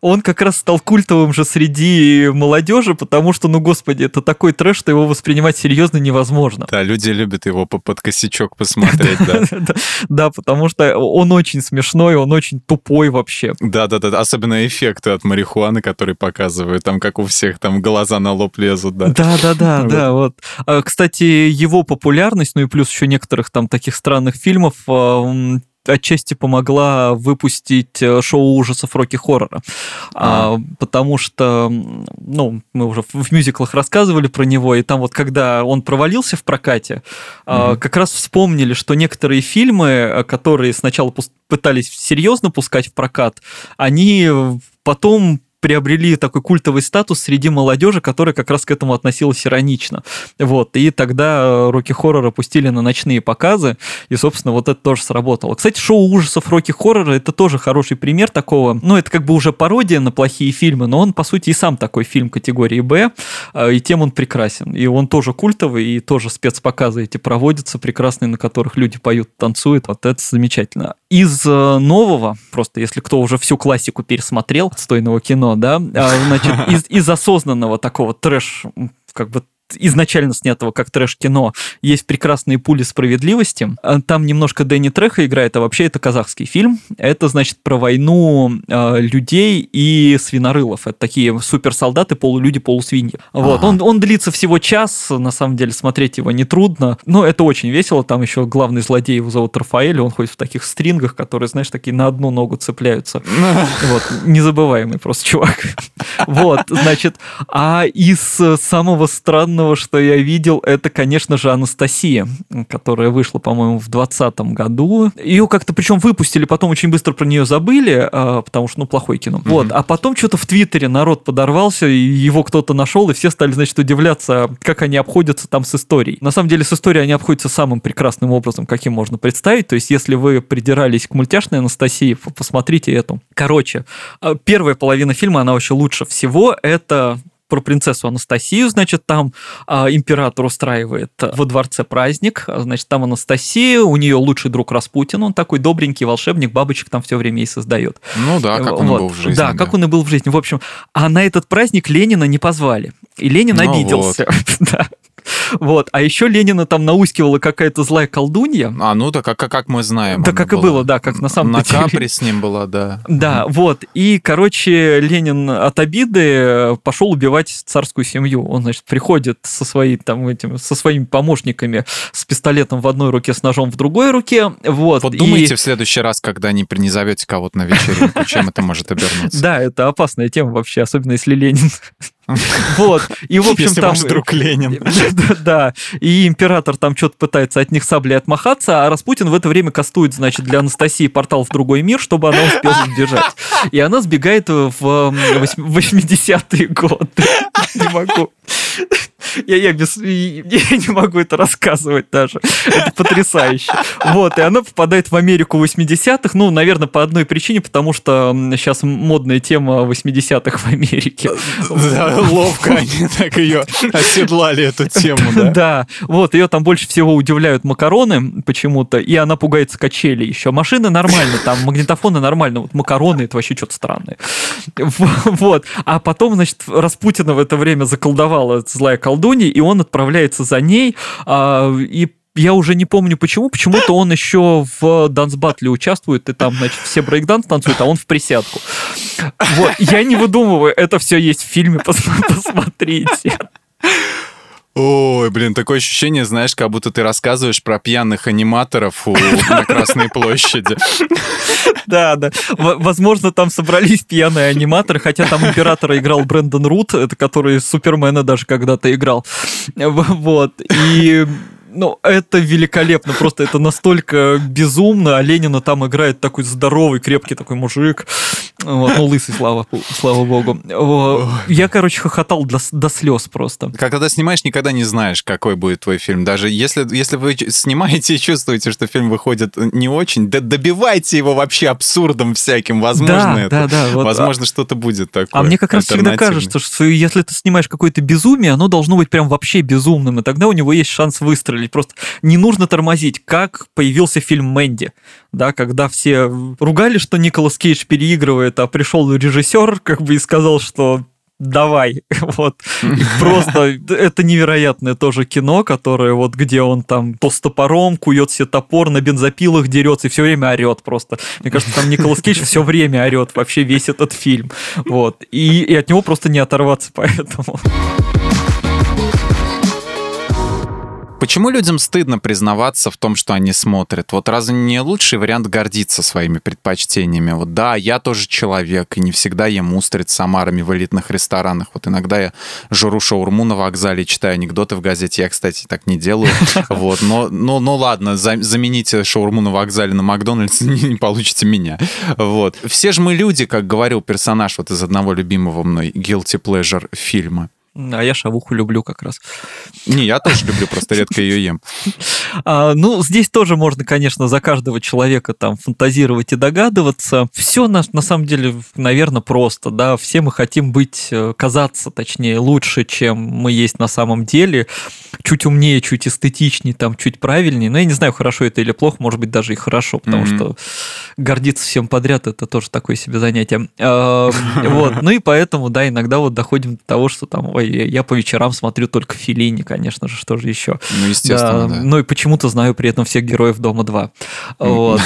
Он как раз стал культовым же среди молодежи, потому что, ну, господи, это такой трэш, что его воспринимать серьезно невозможно. Да, люди любят его под косячок [LAUGHS] посмотреть, да. Да, потому что он очень смешной, он очень тупой вообще. Да, да, да, особенно эффекты от марихуаны, которые показывают, там как у всех там глаза на лоб лезут, да. Да, да, да, [LAUGHS] да, вот. А, кстати, его популярность, ну и плюс еще некоторых там таких странных фильмов а, отчасти помогла выпустить э, шоу ужасов Рокки Хоррора. А. потому что, ну, мы уже в мюзиклах рассказывали про него, и там вот когда он провалился в прокате, mm как раз вспомнили, что некоторые фильмы, э, которые сначала пытались серьезно пускать в прокат, они потом приобрели такой культовый статус среди молодежи, которая как раз к этому относилась иронично. Вот. И тогда Рокки Хоррор опустили на ночные показы, и, собственно, вот это тоже сработало. Кстати, шоу ужасов Рокки Хоррора это тоже хороший пример такого. Ну, это как бы уже пародия на плохие фильмы, но он, по сути, и сам такой фильм категории Б, а, и тем он прекрасен. И он тоже культовый, и тоже спецпоказы эти проводятся прекрасные, на которых люди поют, танцуют. Вот это замечательно. Из э, нового, просто если кто уже всю классику пересмотрел, стойного кино, да, а, значит, из, из осознанного такого трэш, как бы изначально снятого как трэш-кино, есть прекрасные пули справедливости. А там немножко Дэнни Треха играет, а вообще это казахский фильм. Это, значит, про войну э, людей и свинорылов. Это такие суперсолдаты, полулюди, полусвиньи. Вот. Он, он длится всего час, на самом деле смотреть его нетрудно. Но это очень весело. Там еще главный злодей его зовут Рафаэль, он ходит в таких стрингах, которые, знаешь, такие на одну ногу цепляются. [LAUGHS] Вот. Незабываемый просто чувак. Вот, значит, а из самого странного, что я видел, это, конечно же, Анастасия, которая вышла, по-моему, в 2020 году. Ее как-то, причем выпустили, потом очень быстро про нее забыли, а, потому что, ну, плохое кино. Mm-hmm. Вот, а потом что-то в Твиттере народ подорвался, и его кто-то нашел, и все стали, значит, удивляться, как они обходятся там с историей. На самом деле, с историей они обходятся самым прекрасным образом, каким можно представить. То есть, если вы придирались к мультяшной Анастасии, посмотрите эту. Короче, а, первая половина фильма, она вообще лучше всего. Это про принцессу Анастасию, значит, там э, император устраивает во дворце праздник, значит, там Анастасия, у нее лучший друг Распутин, он такой добренький волшебник, бабочек там все время и создает. Ну да, как он вот. был в жизни. Да, да, как он и был в жизни. В общем, а на этот праздник Ленина не позвали. И Ленин ну обиделся. Вот. [LAUGHS] да. Вот. А еще Ленина там наускивала какая-то злая колдунья. А, ну да, как, как мы знаем. Да, как была. и было, да, как на самом на деле. На Капри с ним была, да. Да, вот. И, короче, Ленин от обиды пошел убивать царскую семью. Он, значит, приходит со, своей, там, этим, со своими помощниками с пистолетом в одной руке, с ножом в другой руке. Вот, вот думайте и... в следующий раз, когда не, не зовете кого-то на вечеринку, чем это может обернуться. [LAUGHS] Да, это опасная тема вообще, особенно если Ленин [LAUGHS] вот. И, в общем, Если там... ваш друг Ленин. [LAUGHS] Да, и император там что-то пытается от них саблей отмахаться, а Распутин в это время кастует, значит, для Анастасии портал в другой мир, чтобы она успела сбежать. И она сбегает в 80-е годы. [LAUGHS] Не могу. Я, я, без, я не могу это рассказывать даже. Это потрясающе. Вот, и она попадает в Америку 80-х, ну, наверное, по одной причине, потому что сейчас модная тема 80-х в Америке. Да, ловко они так ее оседлали, эту тему, да? Да, вот, ее там больше всего удивляют макароны почему-то, и она пугается качели еще. Машины нормально, там магнитофоны нормально, вот макароны это вообще что-то странное. Вот, а потом, значит, Распутина в это время заколдовала злая колдунья, и он отправляется за ней, а, и я уже не помню почему, почему-то он еще в данс-батле участвует, и там, значит, все брейкданс танцуют, а он в присядку. Вот, я не выдумываю, это все есть в фильме, [LAUGHS] посмотрите. Ой, блин, такое ощущение, знаешь, как будто ты рассказываешь про пьяных аниматоров на Красной площади. Да, да. Возможно, там собрались пьяные аниматоры, хотя там императора играл Брэндон Рут, это который Супермена даже когда-то играл. Вот. И ну, это великолепно, просто это настолько безумно, а Ленина там играет такой здоровый, крепкий такой мужик, вот, ну, лысый, слава, слава богу. Я, короче, хохотал до, до слез просто. Когда снимаешь, никогда не знаешь, какой будет твой фильм. Даже если, если вы снимаете и чувствуете, что фильм выходит не очень, да добивайте его вообще абсурдом всяким. Возможно, да, это. Да, да, вот, возможно, а... что-то будет такое. А мне как раз всегда кажется, что если ты снимаешь какое-то безумие, оно должно быть прям вообще безумным, и тогда у него есть шанс выстрелить. Просто не нужно тормозить, как появился фильм «Мэнди», да, когда все ругали, что Николас Кейдж переигрывает, а пришел режиссер, как бы и сказал, что давай, [LAUGHS] вот. И просто это невероятное тоже кино, которое вот где он там то с кует себе топор, на бензопилах дерется и все время орет просто. Мне кажется, там Николас Кейдж все время орет вообще весь этот фильм. Вот. И, и от него просто не оторваться [LAUGHS] поэтому. Почему людям стыдно признаваться в том, что они смотрят? Вот разве не лучший вариант гордиться своими предпочтениями? Вот да, я тоже человек, и не всегда ем устриц с омарами в элитных ресторанах. Вот иногда я жру шаурму на вокзале, читаю анекдоты в газете. Я, кстати, так не делаю. [LAUGHS] Вот, но, но, ну ладно, замените шаурму на вокзале на Макдональдс, [LAUGHS] не, не получите меня. Вот. Все же мы люди, как говорил персонаж вот из одного любимого мной Guilty Pleasure фильма. А я шавуху люблю как раз. Не, я тоже люблю, просто редко ее ем. [LAUGHS] А, ну, здесь тоже можно, конечно, за каждого человека там фантазировать и догадываться. Все на, на самом деле, наверное, просто, да. Все мы хотим быть, э, казаться, точнее, лучше, чем мы есть на самом деле. Чуть умнее, чуть эстетичнее, там, чуть правильнее. Но я не знаю, хорошо это или плохо, может быть, даже и хорошо, потому mm-hmm. что гордиться всем подряд, это тоже такое себе занятие. [LAUGHS] Вот, ну и поэтому, да, иногда вот доходим до того, что там, ой, я по вечерам смотрю только Филини, конечно же, что же еще. Ну, естественно, да. Ну и почему-то знаю при этом всех героев Дома 2. Вот.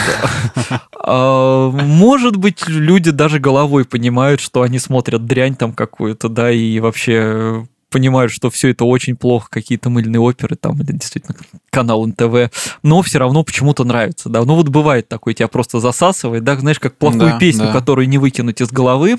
А, может быть, люди даже головой понимают, что они смотрят дрянь там какую-то, да, и вообще понимают, что все это очень плохо, какие-то мыльные оперы там, или действительно канал НТВ, но все равно почему-то нравится, да. Ну вот бывает такое, тебя просто засасывает, да, знаешь, как плохую да, песню, да. которую не выкинуть из головы.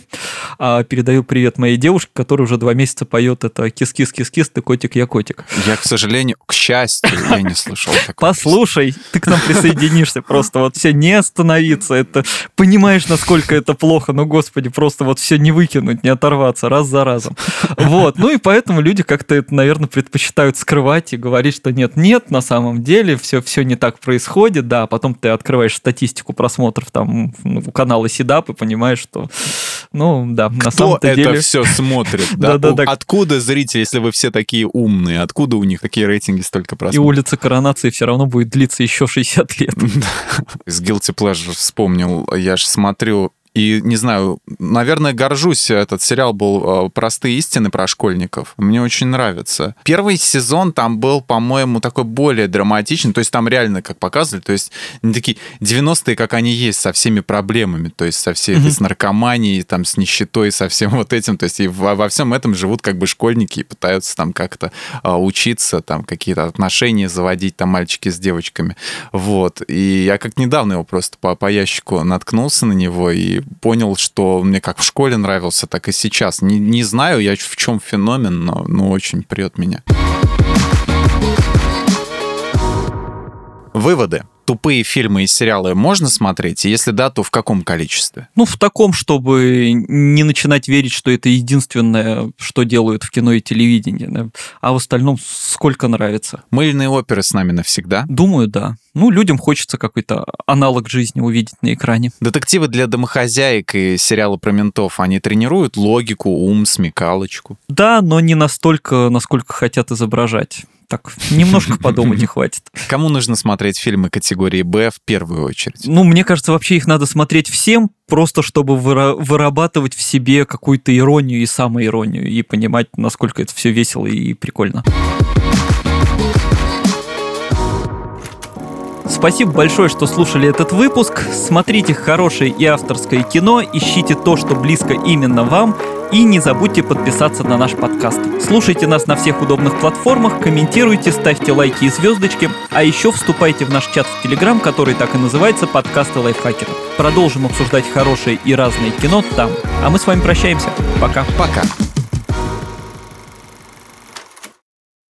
А, передаю привет моей девушке, которая уже два месяца поет это «Кис-кис-кис-кис, ты котик, я котик». Я, к сожалению, к счастью, я не слышал такого. Послушай, ты к нам присоединишься, просто вот все не остановиться, это понимаешь, насколько это плохо, ну, господи, просто вот все не выкинуть, не оторваться раз за разом. Вот, ну и поэтому поэтому люди как-то это, наверное, предпочитают скрывать и говорить, что нет, нет, на самом деле все, все не так происходит, да, а потом ты открываешь статистику просмотров там у канала Седап и понимаешь, что, ну, да, Кто на самом это деле... все смотрит? [LAUGHS] Да, Откуда зрители, если вы все такие умные, откуда у них такие рейтинги столько просмотров? И улица коронации все равно будет длиться еще 60 лет. [LAUGHS] Из Guilty Pleasure вспомнил, я же смотрю и, не знаю, наверное, горжусь. Этот сериал был э, «Простые истины» про школьников. Мне очень нравится. Первый сезон там был, по-моему, такой более драматичный. То есть там реально, как показывали, то есть не такие 90-е, как они есть, со всеми проблемами. То есть со всей этой с наркоманией, там, с нищетой, со всем вот этим. То есть и во, во всем этом живут как бы школьники и пытаются там как-то а, учиться, там какие-то отношения заводить, там мальчики с девочками. Вот. И я как недавно его просто по, по ящику наткнулся на него и понял, что мне как в школе нравился, так и сейчас. Не, не знаю я в чем феномен, но ну, очень прет меня. Выводы тупые фильмы и сериалы можно смотреть? Если да, то в каком количестве? Ну, в таком, чтобы не начинать верить, что это единственное, что делают в кино и телевидении. Да? А в остальном сколько нравится. Мыльные оперы с нами навсегда? Думаю, да. Ну, людям хочется какой-то аналог жизни увидеть на экране. Детективы для домохозяек и сериалы про ментов, они тренируют логику, ум, смекалочку? Да, но не настолько, насколько хотят изображать так немножко [LAUGHS] подумать и хватит. Кому нужно смотреть фильмы категории Б в первую очередь? Ну, мне кажется, вообще их надо смотреть всем, просто чтобы вырабатывать в себе какую-то иронию и самоиронию и понимать, насколько это все весело и прикольно. Спасибо большое, что слушали этот выпуск. Смотрите хорошее и авторское кино, ищите то, что близко именно вам, и не забудьте подписаться на наш подкаст. Слушайте нас на всех удобных платформах, комментируйте, ставьте лайки и звездочки, а еще вступайте в наш чат в Телеграм, который так и называется «Подкасты лайфхакера». Продолжим обсуждать хорошее и разное кино там. А мы с вами прощаемся. Пока. Пока.